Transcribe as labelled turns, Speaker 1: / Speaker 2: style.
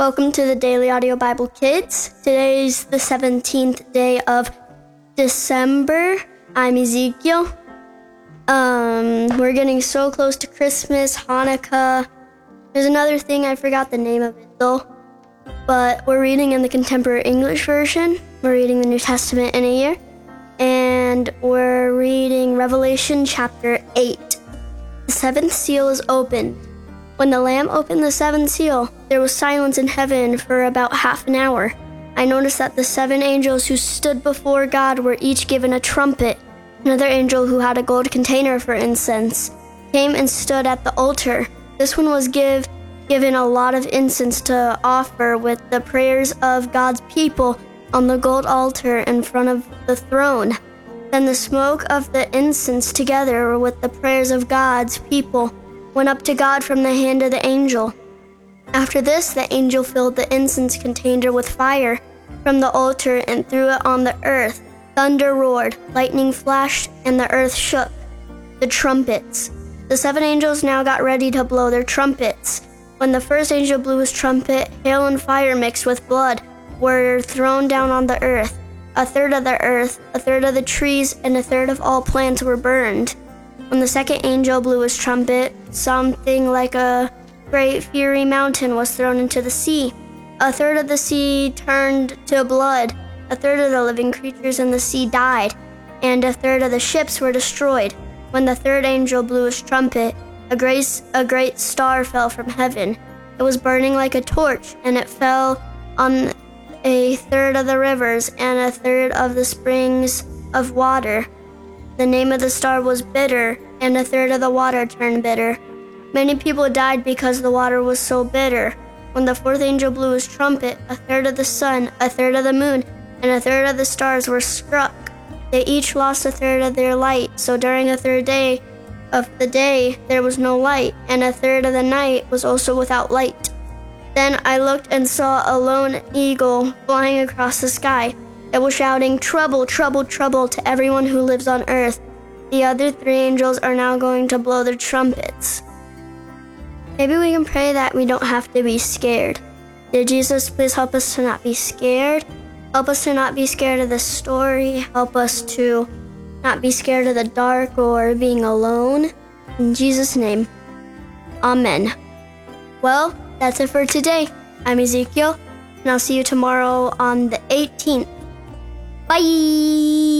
Speaker 1: Welcome to the Daily Audio Bible Kids. Today is the 17th day of December. I'm Ezekiel. Um, we're getting so close to Christmas, Hanukkah. There's another thing, I forgot the name of it though. But we're reading in the contemporary English version. We're reading the New Testament in a year. And we're reading Revelation chapter 8. The seventh seal is opened. When the Lamb opened the seventh seal, there was silence in heaven for about half an hour. I noticed that the seven angels who stood before God were each given a trumpet. Another angel who had a gold container for incense came and stood at the altar. This one was give, given a lot of incense to offer with the prayers of God's people on the gold altar in front of the throne. Then the smoke of the incense, together with the prayers of God's people, went up to God from the hand of the angel. After this, the angel filled the incense container with fire from the altar and threw it on the earth. Thunder roared, lightning flashed, and the earth shook. The trumpets. The seven angels now got ready to blow their trumpets. When the first angel blew his trumpet, hail and fire mixed with blood were thrown down on the earth. A third of the earth, a third of the trees, and a third of all plants were burned. When the second angel blew his trumpet, something like a great fiery mountain was thrown into the sea. A third of the sea turned to blood, a third of the living creatures in the sea died, and a third of the ships were destroyed. When the third angel blew his trumpet, a great, a great star fell from heaven. It was burning like a torch, and it fell on a third of the rivers and a third of the springs of water. The name of the star was bitter, and a third of the water turned bitter. Many people died because the water was so bitter. When the fourth angel blew his trumpet, a third of the sun, a third of the moon, and a third of the stars were struck. They each lost a third of their light, so during a third day of the day there was no light, and a third of the night was also without light. Then I looked and saw a lone eagle flying across the sky. It was shouting, Trouble, trouble, trouble to everyone who lives on earth. The other three angels are now going to blow their trumpets. Maybe we can pray that we don't have to be scared. Dear Jesus, please help us to not be scared. Help us to not be scared of the story. Help us to not be scared of the dark or being alone. In Jesus' name, Amen. Well, that's it for today. I'm Ezekiel, and I'll see you tomorrow on the 18th. 拜。